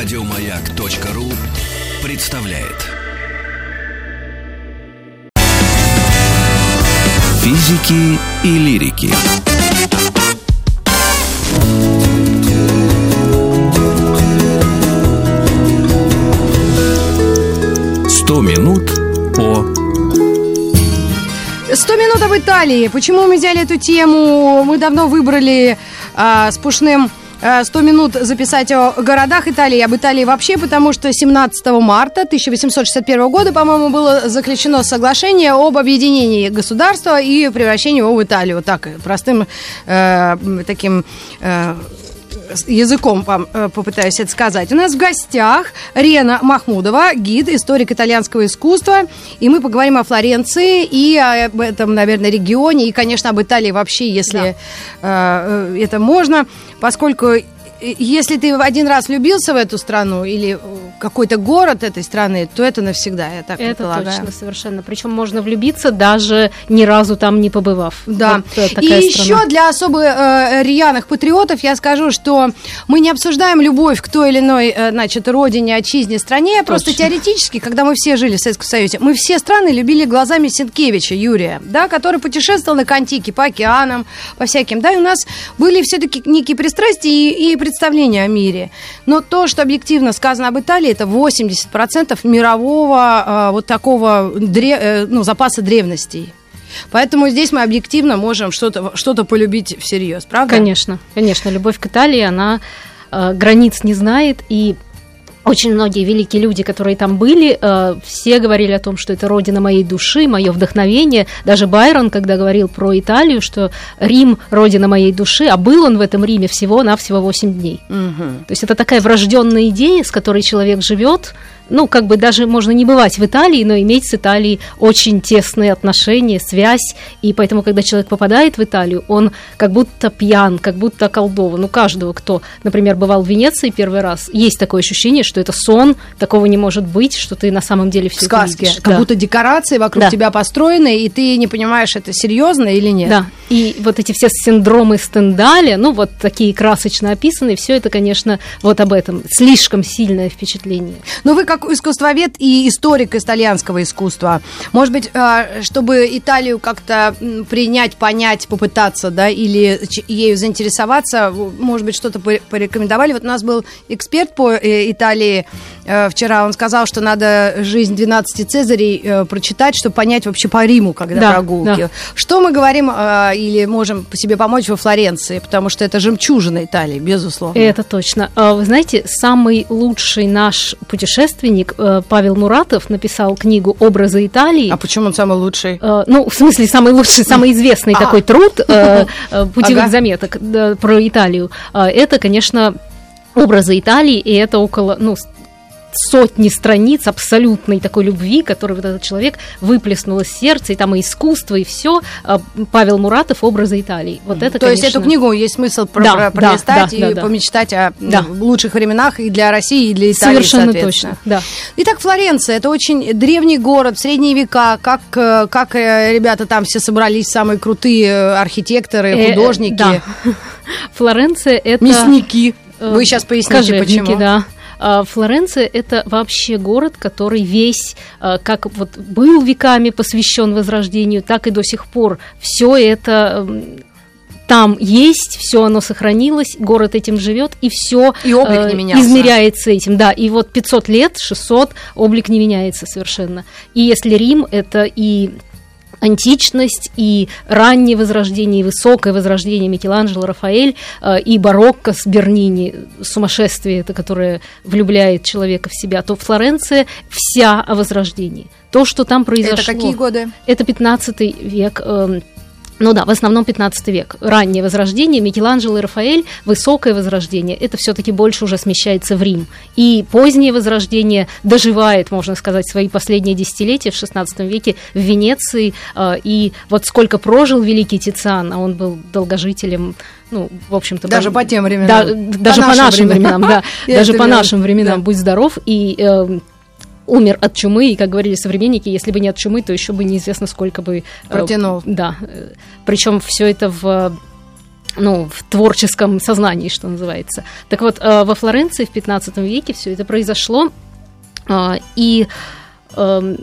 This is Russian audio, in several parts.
Радиомаяк.ру представляет. Физики и лирики. Сто минут по 100 минут об Италии. Почему мы взяли эту тему? Мы давно выбрали а, с Пушным 100 минут записать о городах Италии, об Италии вообще, потому что 17 марта 1861 года, по-моему, было заключено соглашение об объединении государства и превращении его в Италию. Так, простым э, таким... Э, языком вам э, попытаюсь это сказать. У нас в гостях Рена Махмудова, гид, историк итальянского искусства. И мы поговорим о Флоренции и об этом, наверное, регионе. И, конечно, об Италии вообще, если э, э, это можно. Поскольку если ты один раз влюбился в эту страну или какой-то город этой страны, то это навсегда, я так Это предполагаю. точно, совершенно. Причем можно влюбиться, даже ни разу там не побывав. Да. Вот, И такая еще страна. для особо э, рьяных патриотов я скажу, что мы не обсуждаем любовь к той или иной, э, значит, родине, отчизне, стране. Просто Точно. теоретически, когда мы все жили в Советском Союзе, мы все страны любили глазами Сенкевича Юрия, да, который путешествовал на Контике по океанам, по всяким, да, и у нас были все-таки некие пристрастия и, и представления о мире. Но то, что объективно сказано об Италии, это 80% мирового э, вот такого дре- э, ну, запаса древностей. Поэтому здесь мы объективно можем что-то что полюбить всерьез, правда? Конечно, конечно. Любовь к Италии, она э, границ не знает, и очень многие великие люди, которые там были, э, все говорили о том, что это родина моей души, мое вдохновение. Даже Байрон, когда говорил про Италию, что Рим – родина моей души, а был он в этом Риме всего-навсего 8 дней. Мгм. То есть это такая врожденная идея, с которой человек живет. Ну, как бы даже можно не бывать в Италии, но иметь с Италией очень тесные отношения, связь. И поэтому, когда человек попадает в Италию, он как будто пьян, как будто околдован. У каждого, кто, например, бывал в Венеции первый раз, есть такое ощущение, что это сон, такого не может быть, что ты на самом деле все сказке. Как будто декорации вокруг Да. тебя построены, и ты не понимаешь, это серьезно или нет. Да, и вот эти все синдромы Стендаля, ну вот такие красочно описаны, все это, конечно, вот об этом. Слишком сильное впечатление. Но вы как искусствовед и историк итальянского искусства, может быть, а, чтобы Италию как-то принять, понять, попытаться, да, или ею заинтересоваться, может быть, что-то пор- порекомендовали. Вот у нас был эксперт по э, Италии э, вчера, он сказал, что надо «Жизнь 12 Цезарей» э, прочитать, чтобы понять вообще по Риму, когда Да, прогулки. да. Что мы говорим э, или можем себе помочь во Флоренции, потому что это жемчужина Италии, безусловно. Это точно. А Вы знаете, самый лучший наш путешественник э, Павел Муратов написал книгу «Образы Италии». А почему он самый лучший? Э, Ну, в смысле, самый лучший, самый известный А. такой труд э, путевых Ага. заметок про Италию. Это, конечно, образы Италии, и это около, ну, сотни страниц абсолютной такой любви, которую вот этот человек выплеснул из сердца, и там и искусство, и все. Павел Муратов «Образы Италии». Вот это, То есть конечно, эту книгу есть смысл про- Да, про- да, пролистать да, и да, да. помечтать о Да. лучших временах и для России, и для Италии, Совершенно точно, да. Итак, Флоренция – это очень древний город, средние века. Как, э, как э, ребята там все собрались, самые крутые э, архитекторы, Э, художники, да. Флоренция это... мясники. Вы сейчас поясните, почему. да. А, Флоренция это вообще город, который весь, а, как вот был веками посвящен Возрождению, так и до сих пор все это там есть, все оно сохранилось, город этим живет, и все И облик не менялся. измеряется этим, да. И вот 500 лет, 600, облик не меняется совершенно. И если Рим это и античность, и раннее возрождение, и высокое возрождение Микеланджело, Рафаэль, э, и барокко с Бернини, сумасшествие, это которое влюбляет человека в себя, то Флоренция вся о возрождении. То, что там произошло... Это какие годы? Это 15 век. Ну да, в основном 15 век. Раннее возрождение, Микеланджело и Рафаэль, высокое возрождение, это все-таки больше уже смещается в Рим. И позднее возрождение доживает, можно сказать, свои последние десятилетия в 16 веке в Венеции. э, И вот сколько прожил великий Тициан, а он был долгожителем, ну, в общем-то... Даже по тем временам. Да, По даже по нашим нашим временам. временам, да. Даже по нашим временам, будь здоров. И эм, умер от чумы, и, как говорили современники, если бы не от чумы, то еще бы неизвестно, сколько бы... э, Протянул. Да. Причем все это в ну, в творческом сознании, что называется. Так вот, э, во Флоренции в 15 веке все это произошло, э, и эм,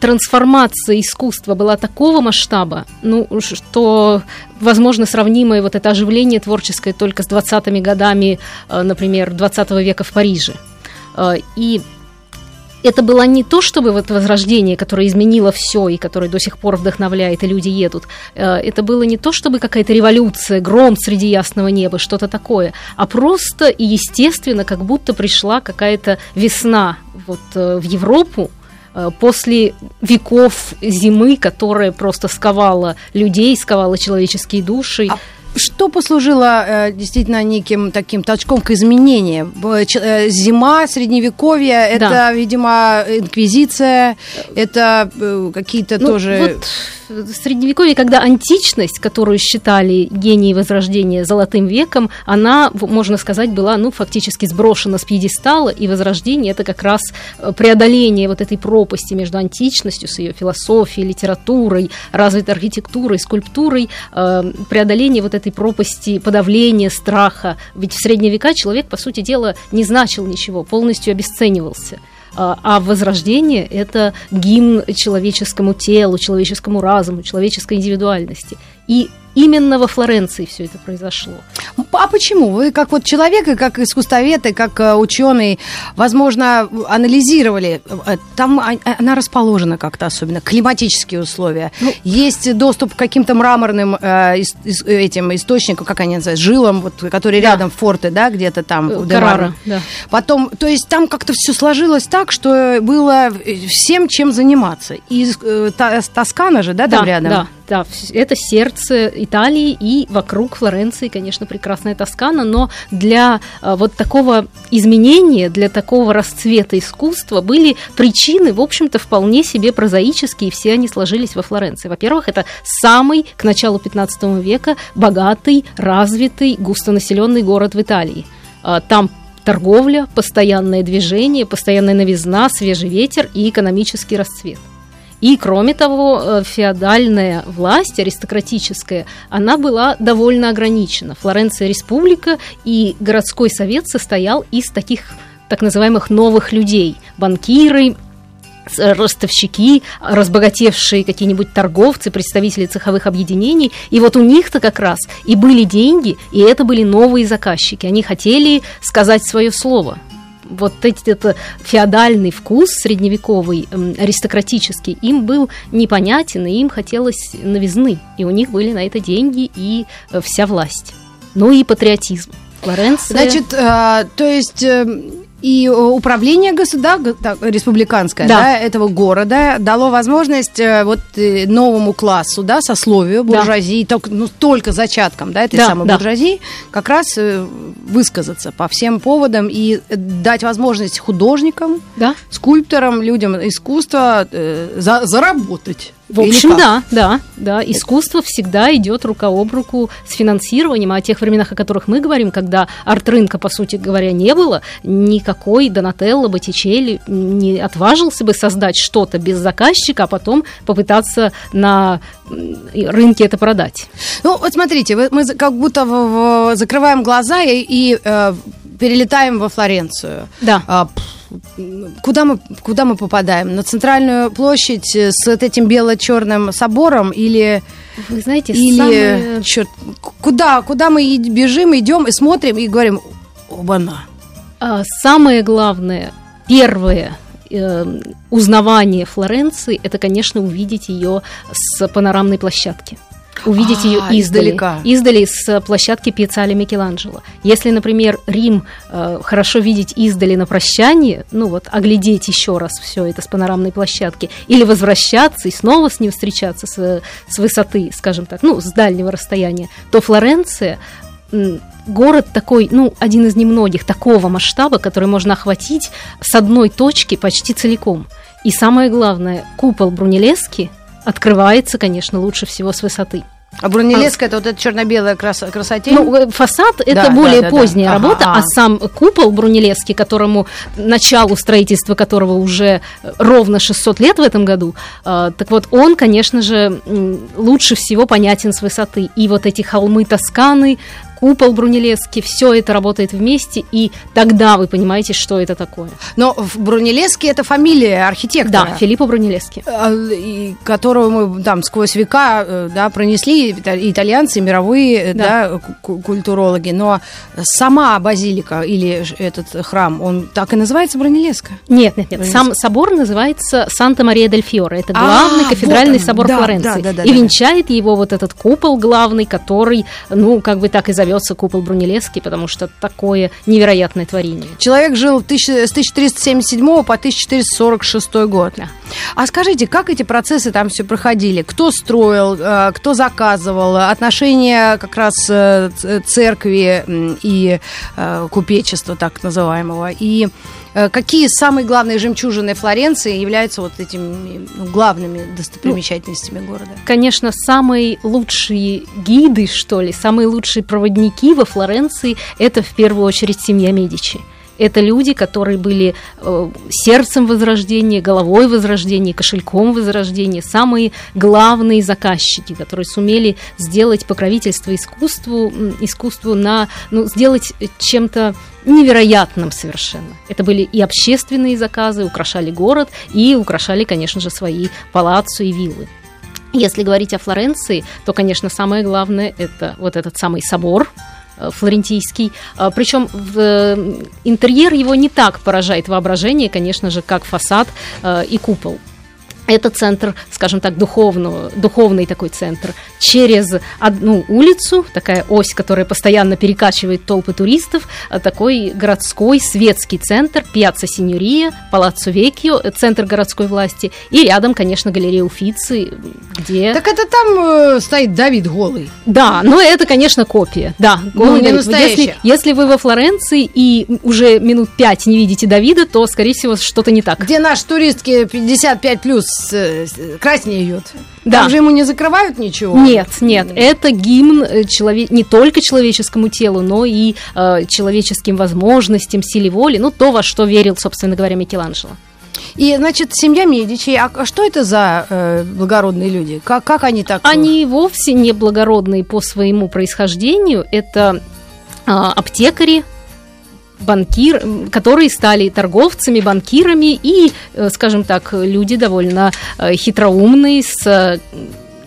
трансформация искусства была такого масштаба, ну, что, возможно, сравнимое вот это оживление творческое только с 20-ми годами, э, например, 20 века в Париже. И это было не то, чтобы вот возрождение, которое изменило все и которое до сих пор вдохновляет, и люди едут. Э, это было не то, чтобы какая-то революция, гром среди ясного неба, что-то такое, а просто и естественно, как будто пришла какая-то весна вот э, в Европу, э, после веков зимы, которая просто сковала людей, сковала человеческие души. А что послужило э, действительно неким таким толчком к изменениям? Э, зима, средневековье, это, да. видимо, инквизиция, это э, какие-то ну, тоже... Вот в Средневековье, когда античность, которую считали гении Возрождения золотым веком, она, можно сказать, была ну, фактически сброшена с пьедестала, и Возрождение – это как раз э, преодоление вот этой пропасти между античностью с ее философией, литературой, развитой архитектурой, скульптурой, э, преодоление вот этой пропасти подавления страха. Ведь в Средние века человек, по сути дела, не значил ничего, полностью обесценивался. А, а возрождение – это гимн человеческому телу, человеческому разуму, человеческой индивидуальности. И именно во Флоренции все это произошло. А почему? Вы как вот человек, и как искусствовед, и как э, ученый, возможно, анализировали. Э, там она расположена как-то особенно, климатические условия. Ну, Есть доступ к каким-то мраморным э, этим источникам, как они называются, жилам, вот, которые да. рядом форты, да, где-то там. Э, Карара, да. Потом, то есть там как-то все сложилось так, что было всем чем заниматься. И э, Тоскана же, да, там да, рядом? Да, да, это сердце Италии и вокруг Флоренции, конечно, прекрасная Тоскана, но для а, вот такого изменения, для такого расцвета искусства были причины, в общем-то, вполне себе прозаические, и все они сложились во Флоренции. Во-первых, это самый к началу 15 века богатый, развитый, густонаселенный город в Италии. А, там торговля, постоянное движение, постоянная новизна, свежий ветер и экономический расцвет. И, кроме того, э, феодальная власть, аристократическая, она была довольно ограничена. Флоренция республика, и городской совет состоял из таких так называемых новых людей. Банкиры, ростовщики, разбогатевшие какие-нибудь торговцы, представители цеховых объединений. И вот у них-то как раз и были деньги, и это были новые заказчики. Они хотели сказать свое слово вот эти, это феодальный вкус средневековый, аристократический, им был непонятен, и им хотелось новизны. И у них были на это деньги и э, вся власть. Ну и патриотизм. Флоренция. Значит, э, то есть эм, и э, управление государства, республиканское, да. Да, этого города дало возможность э, вот э, новому классу, да, сословию буржуазии, да. только, ну, только зачатком, да, этой да, самой да. буржуазии, как раз высказаться по всем поводам и дать возможность художникам, да. скульпторам, людям искусства за, заработать. В общем, да, да, да. Искусство всегда идет рука об руку с финансированием, а о тех временах, о которых мы говорим, когда арт-рынка, по сути говоря, не было, никакой Донателло, Боттичелли не отважился бы создать что-то без заказчика, а потом попытаться на рынке это продать. Ну, вот смотрите, мы как будто в, в, закрываем глаза и, и э, перелетаем во Флоренцию. Да. А, куда мы, куда мы попадаем? На центральную площадь с вот этим бело-черным собором или... Вы знаете, или, самое... черт, куда, куда мы бежим, идем и смотрим и говорим, оба-на. А, самое главное, первое э, узнавание Флоренции, это, конечно, увидеть ее с панорамной площадки увидеть а, ее издали, издалека. издали с площадки Пьяцали Микеланджело. Если, например, Рим э, хорошо видеть издали на прощание, ну вот, оглядеть еще раз все это с панорамной площадки, или возвращаться и снова с ним встречаться с, с высоты, скажем так, ну, с дальнего расстояния, то Флоренция город такой, ну, один из немногих такого масштаба, который можно охватить с одной точки почти целиком. И самое главное, купол Брунеллески открывается, конечно, лучше всего с высоты. А Брунеллеская это вот эта черно-белая крас красотень? Ну, э, фасад это Да, более да, поздняя да. Работа, ага. а сам купол Брунеллески, которому началу строительства которого уже э, ровно 600 лет в этом году, э, так вот он, конечно же, лучше всего понятен с высоты. И вот эти холмы Тосканы, купол Брунеллески, все это работает вместе, и тогда вы понимаете, что это такое. Но в Брунеллески это фамилия архитектора. Да, Филиппо Брунеллески. а, и которую мы там сквозь века э, да, пронесли ита- итальянцы, мировые э, Да. да, ку- культурологи. Но сама базилика или этот храм, он так и называется Брунеллеска? Нет, нет, нет. Сам собор называется Санта-Мария-дель-Фьоре. Это А, главный вот кафедральный он, собор да, Флоренции. да, да, да, и да. венчает его вот этот купол главный, который, ну, как бы так и зовется купол Брунеллески, потому что такое невероятное творение. Человек жил тысяч- с 1377 по 1446 год. Да. А скажите, как эти процессы там все проходили? Кто строил, э, кто заказывал, отношения как раз э, церкви и э, купечества так называемого? И какие самые главные жемчужины Флоренции являются вот этими ну, главными достопримечательностями города? Конечно, самые лучшие гиды, что ли, самые лучшие проводники во Флоренции – это в первую очередь семья Медичи. Это люди, которые были э, сердцем Возрождения, головой Возрождения, кошельком Возрождения, самые главные заказчики, которые сумели сделать покровительство искусству, искусству на, ну, сделать чем-то невероятным совершенно. Это были и общественные заказы, украшали город и украшали, конечно же, свои палаццо и виллы. Если говорить о Флоренции, то, конечно, самое главное это вот этот самый собор флорентийский. А, Причем э, интерьер его не так поражает воображение, конечно же, как фасад э, и купол. Это центр, скажем так, духовного, духовный такой центр. Через одну улицу, такая ось, которая постоянно перекачивает толпы туристов, а такой городской светский центр, Пьяцца Синьория, Палаццо Веккио, э, центр городской власти, и рядом, конечно, галерея Уфицы, где... Так это там э, стоит Давид голый. Да, но это, конечно, копия. Да, Ну, голый не Давид. настоящая. Если, если вы во Флоренции и уже минут пять не видите Давида, то, скорее всего, что-то не так. Где наши туристки 55 плюс э, краснеют. Да. Там же ему не закрывают ничего? Нет, нет, это гимн э, челове- не только человеческому телу, но и э, человеческим возможностям, силе воли, ну, то, во что верил, собственно говоря, Микеланджело. И, значит, семья Медичи, а что это за э, благородные люди? Как, как они так... э, Они вовсе не благородные по своему происхождению, это а, аптекари, банкир, которые стали торговцами, банкирами и, э, скажем так, люди довольно э, хитроумные, с э,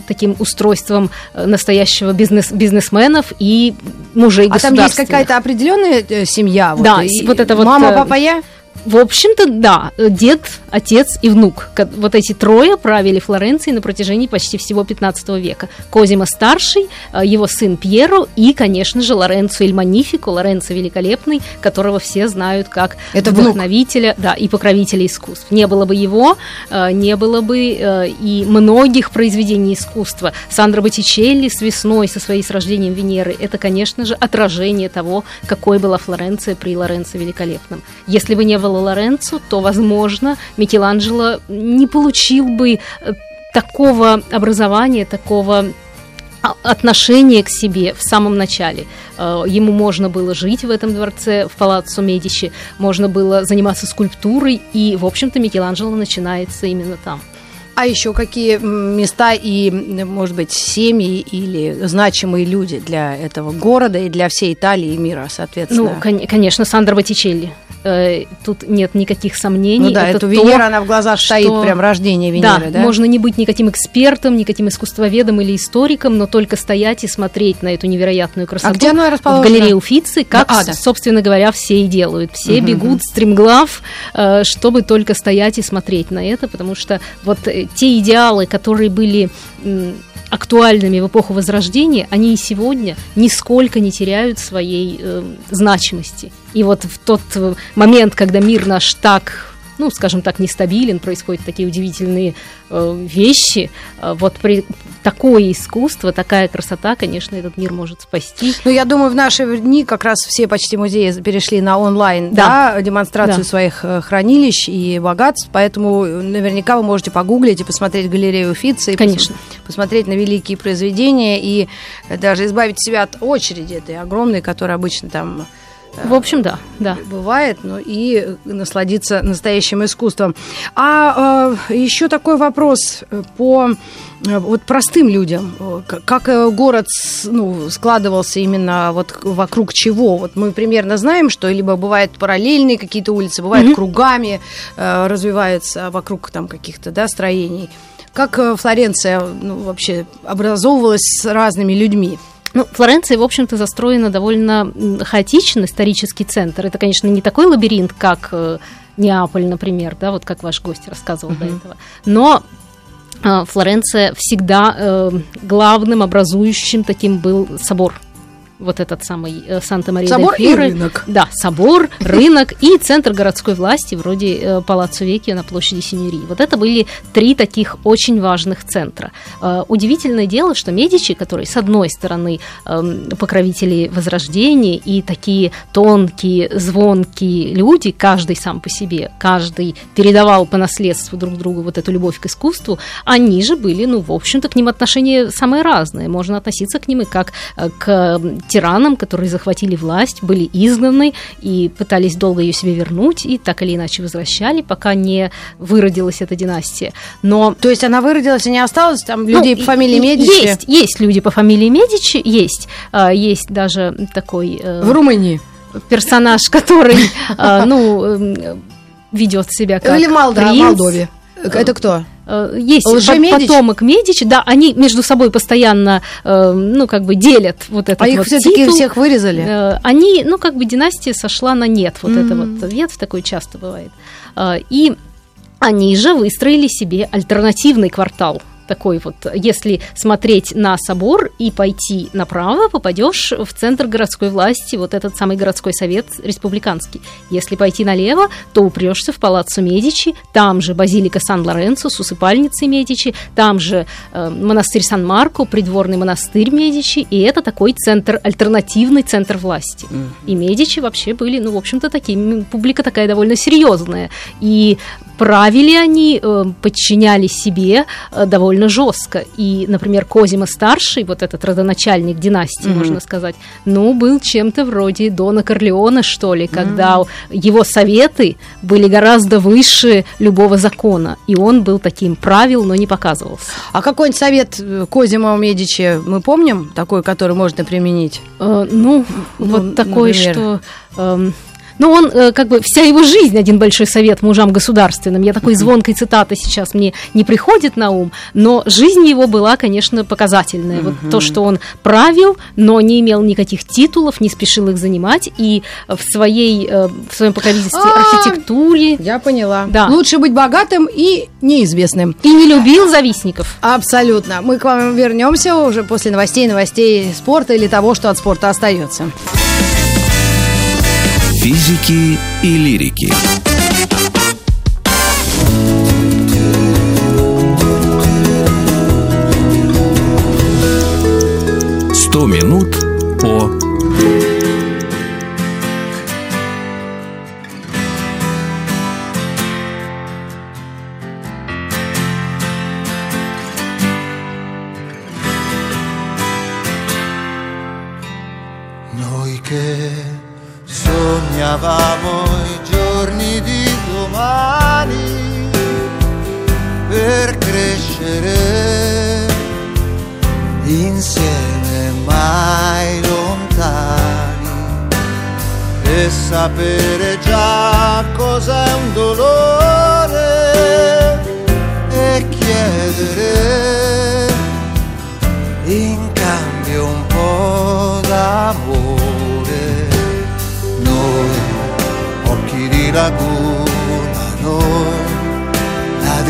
таким устройством настоящего бизнес, бизнесменов и мужей А там есть какая-то определенная семья? Да, и- вот это вот, Мама, папа, я? В общем-то, да, дед, отец и внук. Вот эти трое правили Флоренцией на протяжении почти всего 15 века. Козимо старший, э, его сын Пьеро и, конечно же, Лоренцо Иль Манифико, Лоренцо Великолепный, которого все знают как Это внук. вдохновителя да, и покровителя искусств. Не было бы его, э, не было бы э, и многих произведений искусства. Сандро Боттичелли с весной со своей с рождением Венеры – это, конечно же, отражение того, какой была Флоренция при Лоренцо Великолепном. Если бы не было Лоренцо, то, возможно, Микеланджело не получил бы э, такого образования, такого а- отношение к себе в самом начале. Э, Ему можно было жить в этом дворце, в Палаццо Медичи, можно было заниматься скульптурой, и, в общем-то, Микеланджело начинается именно там. А еще какие места и, может быть, семьи или значимые люди для этого города и для всей Италии и мира, Ну, соответственно? кон- конечно, Сандро Боттичелли. Э, Тут нет никаких сомнений. Ну да, Это эту то, Венера, она в глазах стоит, что- прям рождение Венеры, да? можно не быть никаким экспертом, никаким искусствоведом или историком, но только стоять и смотреть на эту невероятную красоту. А где она в расположена? галерее Уфицы, как, Да, а, да. собственно говоря, все и делают. Все Мгм. бегут стремглав, э, чтобы только стоять и смотреть на это, потому что вот э, те идеалы, которые были актуальными в эпоху Возрождения, они и сегодня нисколько не теряют своей э, значимости. И вот в тот э, момент, когда мир наш так ну, скажем так, нестабилен, происходят такие удивительные э, вещи. Э, вот при такое искусство, такая красота, конечно, этот мир может спасти. Ну, я думаю, в наши дни как раз все почти музеи перешли на онлайн, да, Да. демонстрацию Да. своих э, хранилищ и богатств, поэтому наверняка вы можете погуглить и посмотреть галерею Уфицы, Конечно. пос- посмотреть на великие произведения и даже избавить себя от очереди этой огромной, которая обычно там В общем, да, да. бывает, ну и насладиться настоящим искусством. А еще такой вопрос э, по э, вот простым людям, Э, как э, город ну, складывался именно вот вокруг чего? Вот мы примерно знаем, что либо бывают параллельные какие-то улицы, бывают Мгм. кругами э, развиваются вокруг там каких-то да, строений. Как э, Флоренция ну, вообще образовывалась с разными людьми? Ну, Флоренция, в общем-то, застроена довольно хаотично, исторический центр. Это, конечно, не такой лабиринт, как э, Неаполь, например, да, вот как ваш гость рассказывал до Мгм. этого. Но э, Флоренция всегда э, главным образующим таким был собор. Вот этот самый э, Санта-Мария Собор и рынок. Да, собор, рынок и центр городской власти, вроде э, Палаццо Веккио на площади Синьории. Вот это были три таких очень важных центра. Э, Удивительное дело, что Медичи, которые, с одной стороны, эм, покровители Возрождения и такие тонкие, звонкие люди, каждый сам по себе, каждый передавал по наследству друг другу вот эту любовь к искусству, они же были, ну, в общем-то, к ним отношения самые разные. Можно относиться к ним и как э, к тиранам, которые захватили власть, были изгнаны и пытались долго ее себе вернуть, и так или иначе возвращали, пока не выродилась эта династия. Но То есть она выродилась и не осталось там ну, людей по фамилии Медичи? Есть, есть люди по фамилии Медичи, есть. А, Есть даже такой э, В Румынии. персонаж, который, а, ну, эм, ведет себя как Или в. Молдове. Это кто? Э, Есть Лже-Медич? потомок Медичи, да, они между собой постоянно, э, ну, как бы делят вот этот А их вот все-таки титул. всех вырезали? Э, Они, ну, как бы династия сошла на нет. Вот это Мгм. вот ветвь такое часто бывает. И они же выстроили себе альтернативный квартал. Такой вот, если смотреть на собор и пойти направо, попадешь в центр городской власти, вот этот самый городской совет республиканский. Если пойти налево, то упрешься в палаццо Медичи, там же базилика Сан-Лоренцо с усыпальницей Медичи, там же э, монастырь Сан-Марко, придворный монастырь Медичи, и это такой центр, альтернативный центр власти. И Медичи вообще были, ну, в общем-то, такими, публика такая довольно серьезная. И правили они, э, подчинялись себе э, довольно жестко. И, например, Козима старший, вот этот родоначальник династии, Мгм. можно сказать, ну, был чем-то вроде Дона Корлеона, что ли, когда его советы были гораздо выше любого закона. И он был таким, правил, но не показывался. А какой-нибудь совет э, Козимо Медичи мы помним, такой, который можно применить? Э, ну, Ну, вот такой, например. что... эм, ну, он, э, как бы, вся его жизнь один большой совет мужам государственным. Я такой звонкой цитаты сейчас мне не приходит на ум, но жизнь его была, конечно, показательная. Вот то, что он правил, но не имел никаких титулов, не спешил их занимать, и в, своей, э, в своем покровительстве А, архитектуре Я поняла. Да. Лучше быть богатым и неизвестным. и не любил завистников. Абсолютно. Мы к вам вернемся уже после новостей, новостей спорта или того, что от спорта остается. Физики и лирики. Сто минут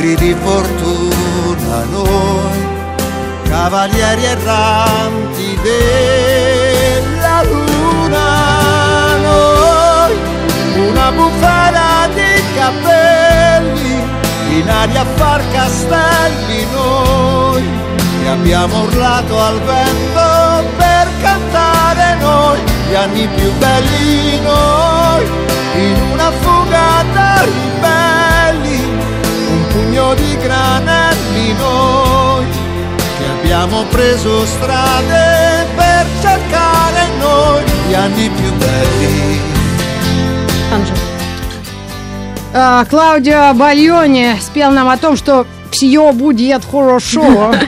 ladri di fortuna, noi, cavalieri erranti della luna, noi, una bufala di cappelli aria a far castelli noi. E abbiamo urlato al vento per cantare noi gli anni più belli noi. In una fuga da ribelli pugno di granelli noi che abbiamo preso strade per cercare noi gli anni più belli. А, Клаудио Бальони спел нам о том, что все будет хорошо.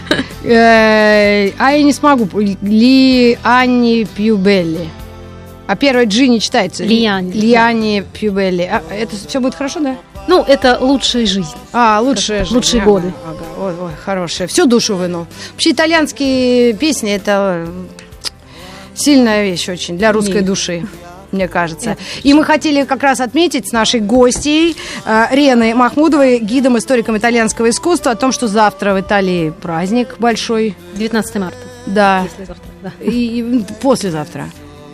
Э, А я не смогу. Ли Анни Пьюбелли. А первая Джи не читается. Лиани. Лиани Пьюбелли. А, это все будет хорошо, да? Ну, это лучшая жизнь. А, лучшие жизнь. лучшие Ага, годы. ага. Ой, ой, хорошие. Всю душу вынул. Вообще итальянские песни это сильная вещь очень для русской Нет. души. Мне кажется. И мы хотели как раз отметить с нашей гостьей э, Реной Махмудовой, гидом, историком итальянского искусства, о том, что завтра в Италии праздник большой. 19 марта. Да. Послезавтра, да. И, и послезавтра.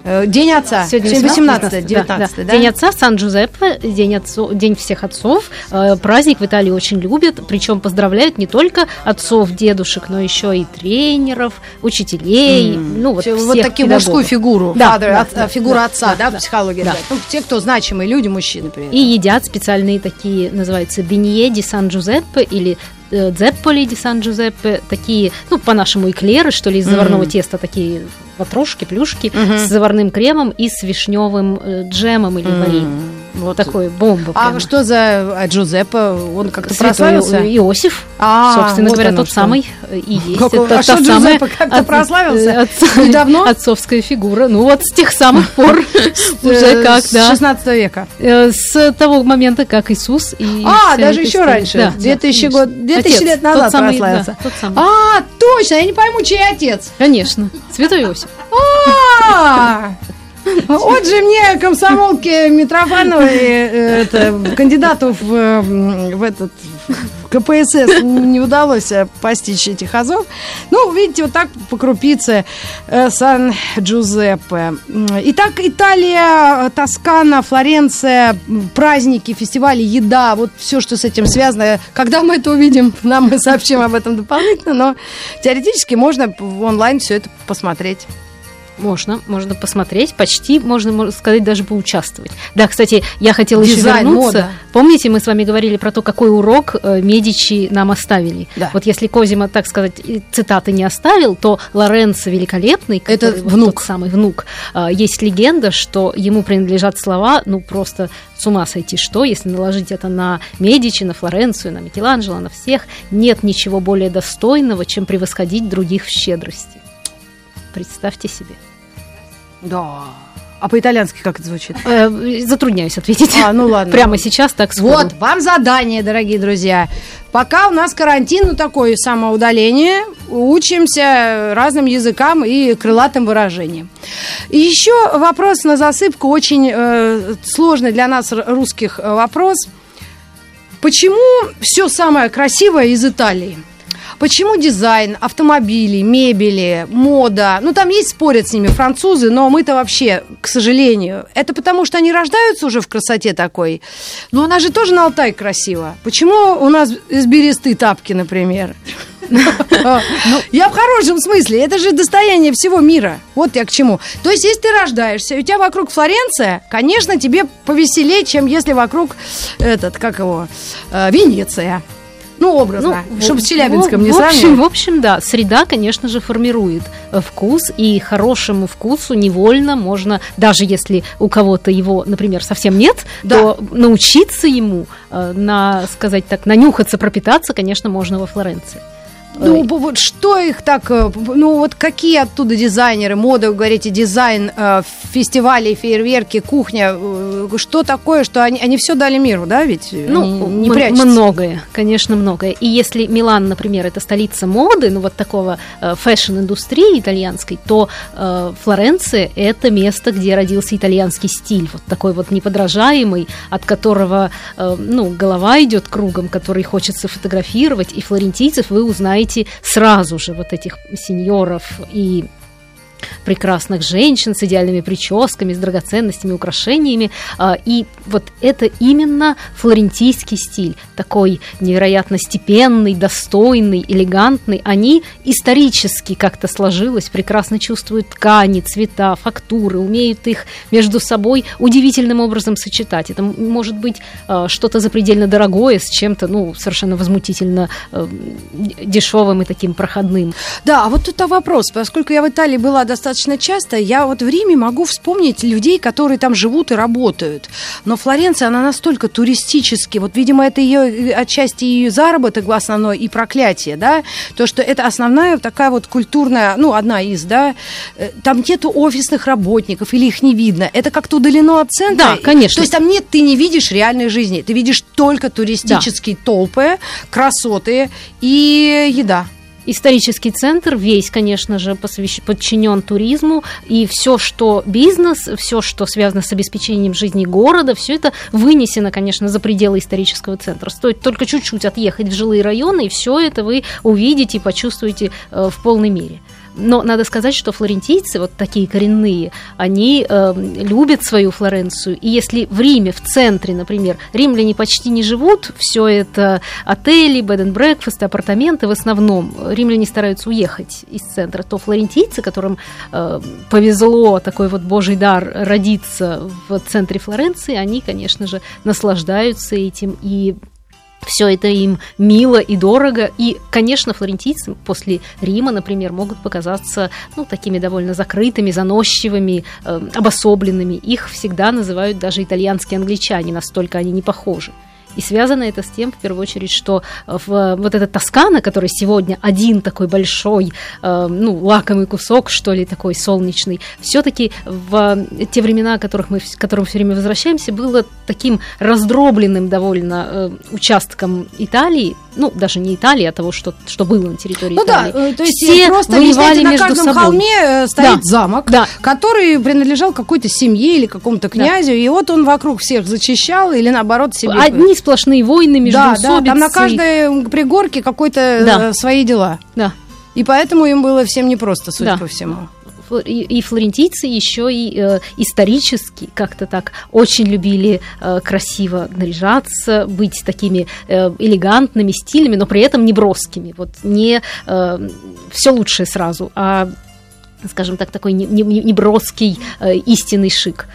Э, День отца. Сегодня 18 19 да, да. 19 да? День отца, Сан-Джузеппе, день, отцо- день всех отцов. Э, Праздник в Италии очень любят, причем поздравляют не только отцов, дедушек, но еще и тренеров, учителей, ну вот всех вот такую педагогов. мужскую фигуру, Да, father, да, от- да, фигура да, отца, да, да, в психологии. да. Ну, те, кто значимые люди, мужчины, при этом. И едят специальные такие, называются бенье ди Сан-Джузеппе или дзепполи ди Сан-Джузеппе, такие, ну, по-нашему эклеры, что ли, из заварного теста, такие ватрушки, плюшки с заварным кремом и с вишневым э, джемом или вареньем. Вот такой бомба. А прямо. что за а, Джузеппе? Он как-то прославился? Иосиф, А, собственно вот говоря, тот что. самый и есть. Как Это а что Джузеппе как-то от- прославился? э, отц- Недавно? Отцовская фигура. Ну вот с тех самых пор уже Э, как, С да. 16 века. Э, С того момента, как Иисус и А, даже еще раньше. Да, 2000 да, год, конечно. 2000 Отец, лет назад прославился. А, точно, я не пойму, чей отец. Конечно, Святой Иосиф. А, Вот же мне, комсомолке Митрофановой, э, это, кандидату в, этот КПСС не удалось э, постичь этих азов. Ну, видите, вот так по крупице э, Сан-Джузеппе. Итак, Италия, Тоскана, Флоренция, праздники, фестивали, еда, вот все, что с этим связано. Когда мы это увидим, нам мы сообщим об этом дополнительно, но теоретически можно в онлайн все это посмотреть. Можно, можно посмотреть, почти можно, можно сказать, даже поучаствовать. Да, кстати, я хотела еще Дизайн, вернуться. мода. Помните, мы с вами говорили про то, какой урок э, Медичи нам оставили? Да. Вот если Козима, так сказать, цитаты не оставил, то Лоренцо Великолепный, Это вот внук. тот самый внук, э, есть легенда, что ему принадлежат слова, ну просто с ума сойти, что, если наложить это на Медичи, на Флоренцию, на Микеланджело, на всех, нет ничего более достойного, чем превосходить других в щедрости. Представьте себе. Да. А по-итальянски как это звучит? Э, Затрудняюсь ответить. А, ну ладно. Прямо сейчас так сходу. Вот, вам задание, дорогие друзья. Пока у нас карантин, ну такое самоудаление, учимся разным языкам и крылатым выражениям. И еще вопрос на засыпку, очень э, сложный для нас русских э, вопрос. Почему все самое красивое из Италии? Почему дизайн, автомобили, мебели, мода? Ну, там есть спорят с ними французы, но мы-то вообще, к сожалению, это потому, что они рождаются уже в красоте такой. Но у нас же тоже на Алтай красиво. Почему у нас из бересты тапки, например? Я в хорошем смысле. Это же достояние всего мира. Вот я к чему. То есть, если ты рождаешься, у тебя вокруг Флоренция, конечно, тебе повеселее, чем если вокруг этот, как его, э, Венеция. Ну, образно, в- чтобы с Челябинском в- не в общем, сравнивать. в общем, да, среда, конечно же, формирует э, вкус, и хорошему вкусу невольно можно, даже если у кого-то его, например, совсем нет, Да. то научиться ему, э, на, сказать так, нанюхаться, пропитаться, конечно, можно во Флоренции. Ну, вот что их так, э, ну, вот какие оттуда дизайнеры, мода, вы говорите, дизайн, э, фестивали, фейерверки, кухня, э, что такое, что они, они все дали миру, да, ведь? Ну, не прячутся. многое, конечно, многое. И если Милан, например, это столица моды, ну вот такого э, фэшн-индустрии итальянской, то э, Флоренция – это место, где родился итальянский стиль, вот такой вот неподражаемый, от которого, э, ну, голова идет кругом, который хочется фотографировать, и флорентийцев вы узнаете сразу же, вот этих сеньоров и прекрасных женщин с идеальными прическами, с драгоценностями, украшениями. А, и вот это именно флорентийский стиль, такой невероятно степенный, достойный, элегантный. Они исторически как-то сложилось, прекрасно чувствуют ткани, цвета, фактуры, умеют их между собой удивительным образом сочетать. Это может быть а, что-то запредельно дорогое с чем-то, ну, совершенно возмутительно э, дешевым и таким проходным. Да, а вот тут вопрос, поскольку я в Италии была достаточно часто, я вот в Риме могу вспомнить людей, которые там живут и работают. Но Флоренция, она настолько туристически, вот, видимо, это ее отчасти ее заработок основной и проклятие, да, то, что это основная такая вот культурная, ну, одна из, да, э, там нету офисных работников или их не видно, это как-то удалено от центра. Да, конечно. То есть там нет, ты не видишь реальной жизни, ты видишь только туристические да. толпы, красоты и еда. Исторический центр весь, конечно же, посвящ... подчинен туризму, и все, что бизнес, все, что связано с обеспечением жизни города, все это вынесено, конечно, за пределы исторического центра. Стоит только чуть-чуть отъехать в жилые районы, и все это вы увидите и почувствуете э, в полной мере. Но надо сказать, что флорентийцы, вот такие коренные, они э, любят свою Флоренцию. И если в Риме, в центре, например, римляне почти не живут, все это отели, bed and breakfast, апартаменты в основном, римляне стараются уехать из центра, то флорентийцы, которым э, повезло такой вот божий дар родиться в центре Флоренции, они, конечно же, наслаждаются этим и все это им мило и дорого. И, конечно, флорентийцы после Рима, например, могут показаться ну, такими довольно закрытыми, заносчивыми, э, обособленными. Их всегда называют даже итальянские англичане, настолько они не похожи. И связано это с тем, в первую очередь, что в, вот эта Тоскана, который сегодня один такой большой, э, ну, лакомый кусок, что ли, такой солнечный, все-таки в те времена, о которых мы, к которым все время возвращаемся, было таким раздробленным довольно э, участком Италии, ну, даже не Италии, а того, что, что было на территории ну, Италии. да, то есть Все просто воевали на каждом собой. холме э, стоит да. замок, да. который принадлежал какой-то семье или какому-то князю, да. и вот он вокруг всех зачищал или наоборот себе... Одни сплошные войны, между Да, да, там на каждой пригорке какой-то да. Э, свои дела. Да. И поэтому им было всем непросто, судя да. по всему и флорентийцы еще и э, исторически как-то так очень любили э, красиво наряжаться, быть такими э, элегантными, стильными, но при этом не броскими, вот не э, все лучшее сразу, а скажем так, такой неброский не, не э, истинный шик.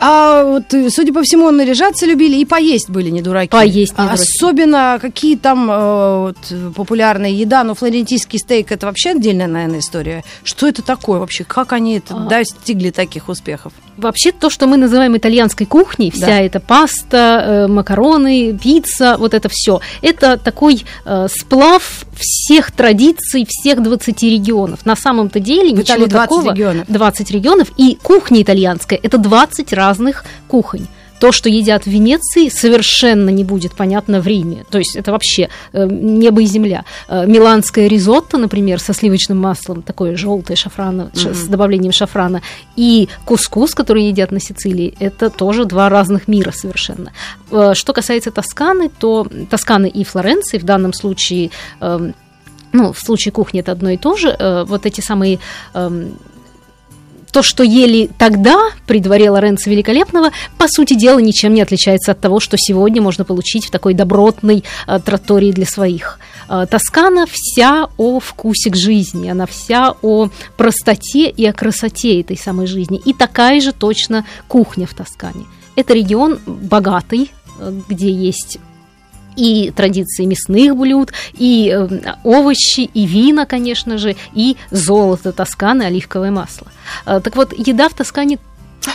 А вот, э, судя по всему, наряжаться любили и поесть были не дураки. Поесть не дураки. Особенно какие там э, вот, популярные еда, но флорентийский стейк это вообще отдельная, наверное, история. Что это такое вообще? Как они это а... достигли таких успехов? Вообще то, что мы называем итальянской кухней, вся да. эта паста, э, макароны, пицца, вот это все, это такой э, сплав всех традиций всех 20 регионов. На самом-то деле В ничего 20 такого. Регионов. 20 регионов. И кухня итальянская это 20 разных кухонь то, что едят в Венеции, совершенно не будет понятно в Риме. То есть это вообще э, небо и земля. Э, миланское ризотто, например, со сливочным маслом, такое желтое шафрана, mm-hmm. с добавлением шафрана, и кускус, который едят на Сицилии, это тоже два разных мира совершенно. Э, что касается Тосканы, то Тосканы и Флоренции в данном случае э, ну, в случае кухни это одно и то же, э, вот эти самые эм, то, что ели тогда при дворе Лоренцо Великолепного, по сути дела, ничем не отличается от того, что сегодня можно получить в такой добротной э, тротории для своих. Э, Тоскана вся о вкусе к жизни, она вся о простоте и о красоте этой самой жизни. И такая же точно кухня в Тоскане. Это регион богатый, э, где есть и традиции мясных блюд, и э, овощи, и вина, конечно же, и золото Тосканы, оливковое масло. Э, так вот, еда в Тоскане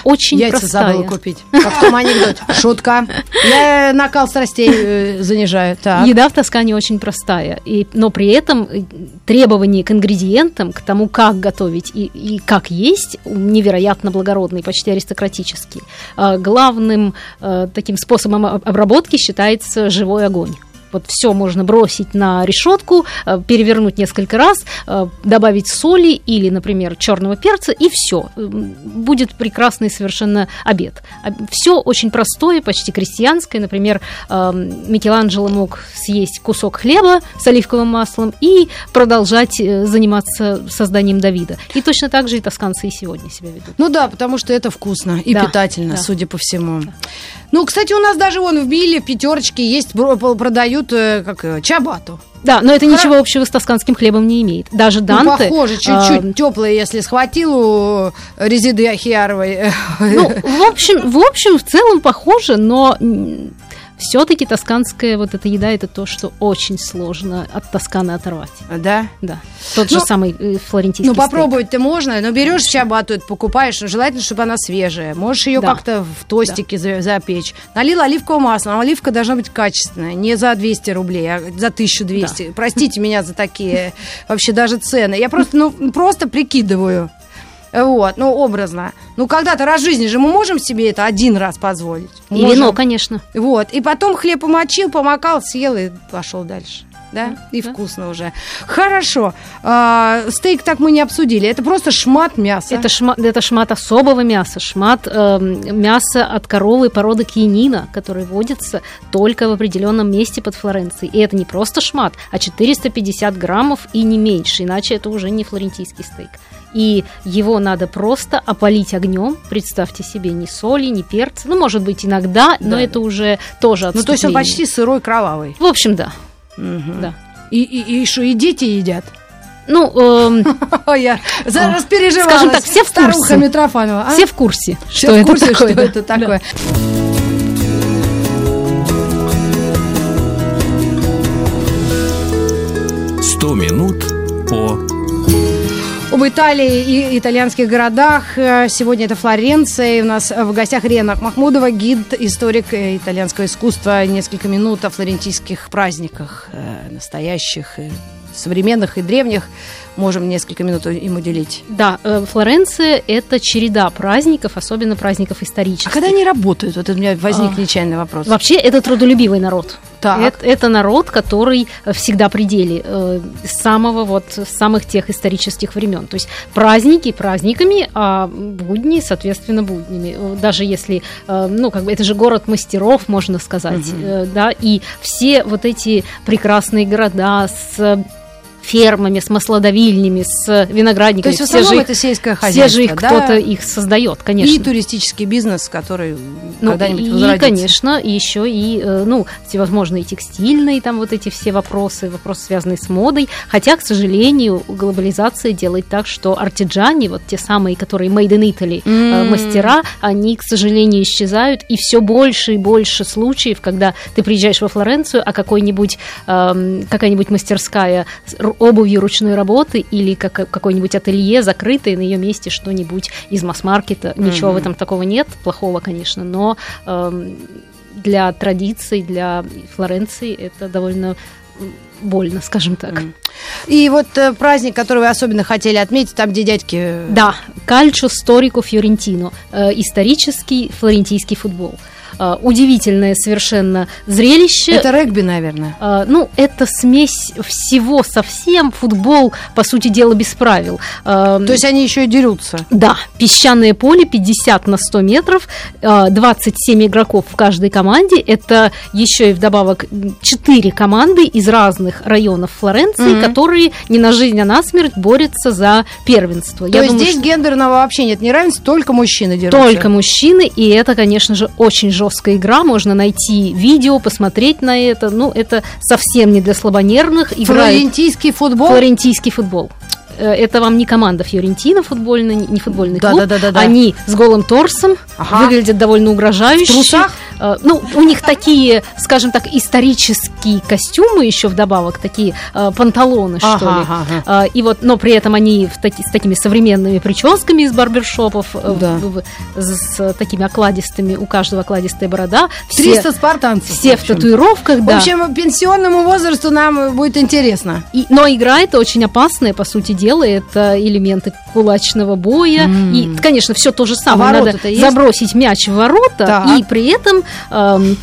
очень Яйца простая. забыла купить. Как в том анекдоте. Шутка. Я накал страстей э, занижаю. Так. Еда в Тоскане очень простая. И, но при этом э, требования к ингредиентам, к тому, как готовить и, и как есть, невероятно благородные, почти аристократические. А главным а, таким способом обработки считается живой огонь. Вот все можно бросить на решетку, э, перевернуть несколько раз, э, добавить соли или, например, черного перца, и все. Будет прекрасный совершенно обед. Все очень простое, почти крестьянское. Например, эм, Микеланджело мог съесть кусок хлеба с оливковым маслом и продолжать э, заниматься созданием Давида. И точно так же и тосканцы и сегодня себя ведут. Ну да, потому что это вкусно и Да, питательно, да. судя по всему. Ну, кстати, у нас даже вон в Билле, в пятерочке есть, продают э, как э, чабату. Да, но это ничего общего с тосканским хлебом не имеет. Даже Ну, Данте... похоже, а, чуть-чуть теплое, если схватил у Резиды Ахиаровой. Ну, в общем, в общем, в целом похоже, но все-таки тосканская вот эта еда это то, что очень сложно от Тосканы оторвать. да? Да. Тот Ну, же самый э, флорентийский Ну, попробовать-то можно, но берешь чабату, покупаешь, но желательно, чтобы она свежая. Можешь ее Да. как-то в тостике за- запечь. Налил оливковое масло, но оливка должна быть качественная, не за 200 рублей, а за 1200. Простите меня за такие вообще даже цены. Я просто, ну, просто прикидываю. Вот, ну, образно. Ну, когда-то раз в жизни же мы можем себе это один раз позволить. И Можем. вино, конечно. Вот, и потом хлеб помочил, помакал, съел и пошел дальше. Да? И да. вкусно уже. Хорошо. А, стейк так мы не обсудили. Это просто шмат мяса. Это шмат, это шмат особого мяса, шмат эм, мяса от коровы породы киенина, который водится только в определенном месте под Флоренцией. И это не просто шмат, а 450 граммов и не меньше, иначе это уже не флорентийский стейк. И его надо просто опалить огнем. Представьте себе, ни соли, ни перца. Ну, может быть, иногда, но Да, это уже тоже ну, то есть он отступление. почти сырой, кровавый. В общем, да. Мгм. да. И, и, и что, и дети едят? Ну, эм, Я за- О, распереживалась. скажем так, все в Старуха курсе. Митрофанова. а? все в курсе, Все что в это курсе, такое. что да. это такое. 100 минут по Об Италии и итальянских городах. Э, Сегодня это Флоренция. И у нас в гостях Рена Махмудова, гид, историк э, итальянского искусства. Несколько минут о флорентийских праздниках, э, настоящих, современных и древних. Можем несколько минут им уделить. Да, э, Флоренция – это череда праздников, особенно праздников А исторических. когда они работают? Вот у меня возник А, нечаянный вопрос. Вообще, это трудолюбивый народ. Так. Это, это народ, который всегда при деле э, с самого вот с самых тех исторических времен. То есть праздники праздниками, а будни, соответственно, буднями. Э, Даже если, э, ну, как бы это же город мастеров, можно сказать, э, да, и все вот эти прекрасные города с фермами, с маслодавильнями, с виноградниками. То есть в все же, это сельское все хозяйство, же их да? кто-то их создает, конечно. И туристический бизнес, который Ну, когда-нибудь и, возродится. конечно, и еще и, э, ну, всевозможные текстильные, там вот эти все вопросы, вопросы, связанные с модой. Хотя, к сожалению, глобализация делает так, что артиджане, вот те самые, которые made in Italy, М. мастера, они, к сожалению, исчезают. И все больше и больше случаев, когда ты приезжаешь во Флоренцию, а какой-нибудь, эм, какая-нибудь мастерская обувью ручной работы или как, какой-нибудь ателье закрытое, на ее месте что-нибудь из масс-маркета. Ничего в Мгм. этом такого нет, плохого, конечно, но эм, для традиций, для Флоренции это довольно больно, скажем так. М. И вот э, праздник, который вы особенно хотели отметить, там, где дядьки... э, Да, Кальчо Сторико Фьорентино, э, исторический флорентийский футбол. Э, удивительное совершенно зрелище. Это регби, наверное. Э, ну, это смесь всего совсем, футбол, по сути дела, без правил. Э, То есть они еще и дерутся. Да, песчаное поле 50 на 100 метров, э, 27 игроков в каждой команде. Это еще и вдобавок 4 команды из разных районов Флоренции, Мгм. которые не на жизнь, а на смерть борются за первенство. То Я есть думаю, здесь что гендерного вообще нет неравенства, только мужчины дерутся. только мужчины, и это, конечно же, очень жесткая игра. Можно найти видео, посмотреть на это. Ну, это совсем не для слабонервных. Играют Флорентийский футбол. Флорентийский футбол. Э, Это вам не команда Фьорентина футбольный, не футбольный Да, клуб. да, да, да, да. Они с голым торсом, Ага. выглядят довольно угрожающе. В трусах? Э, Ну, у них такие, скажем так, исторические костюмы еще вдобавок, такие э, панталоны, что Ага, ли. ага. И вот, но при этом они в таки- с такими современными прическами из барбершопов, Да. в- в- с, такими окладистыми, у каждого окладистая борода. Все, 300 спартанцев. все в общем. татуировках, В да. общем, пенсионному возрасту нам будет интересно. И- но игра это очень опасная, по сути дела, это элементы кулачного боя. М. И, конечно, все то же самое. А Надо есть? забросить мяч в ворота Так. и при этом эм,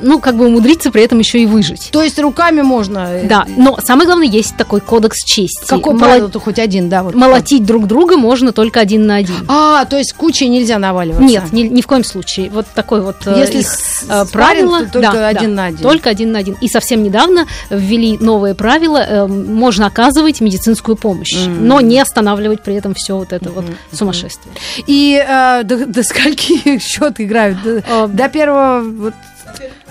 ну, как бы умудриться при этом еще и выжить. То есть руками можно... э, Да, но самое главное, есть такой кодекс чести. Какой Моло- правило-то хоть один, да? Вот. Молотить друг друга можно только один на один. А, то есть кучей нельзя наваливаться? Нет, ни, ни в коем случае. Вот такой вот э, Если их, э, спарринг, правило. то только да, один да, на один. Только один на один. И совсем недавно ввели новые правила. э, можно оказывать медицинскую помощь, но не останавливать при этом все вот это вот сумасшествие. И э, до, до скольки счет играют? До, до первого... Вот,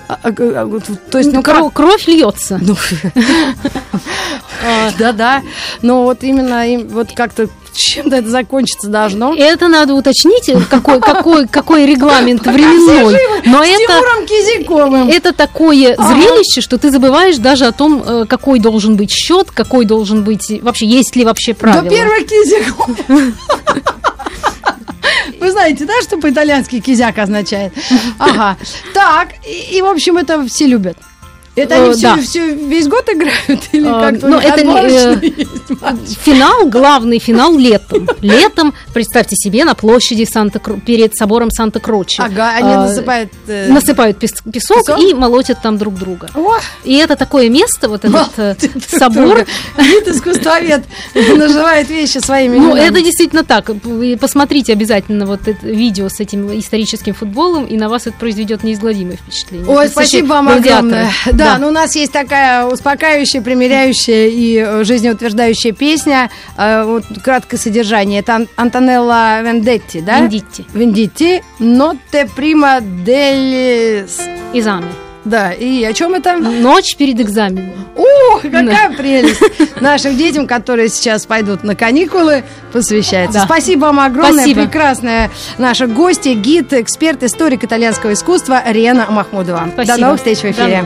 а, а, а, вот, то есть, ну, Ну, кро- как? кровь льется. Ну, да-да. Но вот именно им вот как-то чем-то это закончиться должно. Это надо уточнить, какой, какой, какой регламент временной. Но это, это такое зрелище, что ты забываешь даже о том, э, какой должен быть счет, какой должен быть вообще, есть ли вообще правила. До первого кизяка. Вы знаете, да, что по-итальянски кизяк означает? Ага. Так, и, и, в общем, это все любят. Это они Э, все, да. все весь год играют? Или А, как-то ну, это не, э? Финал, главный финал летом. Летом, представьте себе, на площади Санта перед собором Санта-Крочи. Ага, они А, насыпают... э, насыпают пес- песок, и молотят там друг друга. И это такое место, вот этот собор. Вид искусствовед называет вещи своими Ну, это действительно так. Посмотрите обязательно вот это видео с этим историческим футболом, и на вас это произведет неизгладимое впечатление. Ой, спасибо вам огромное. Да, ну у нас есть такая успокаивающая, примиряющая и э, жизнеутверждающая песня. Э, Вот краткое содержание. Это Ан- Антонелла Вендетти, да? Вендитти. Вендитти. Ноте прима дель... Изами. Да, и о чем это? Ночь перед экзаменом. Ух, какая прелесть! Нашим детям, которые сейчас пойдут на каникулы, посвящается. Да. Спасибо вам огромное. Спасибо. Прекрасная наша гостья, гид, эксперт, историк итальянского искусства Рена Махмудова. До Спасибо. новых встреч в До эфире.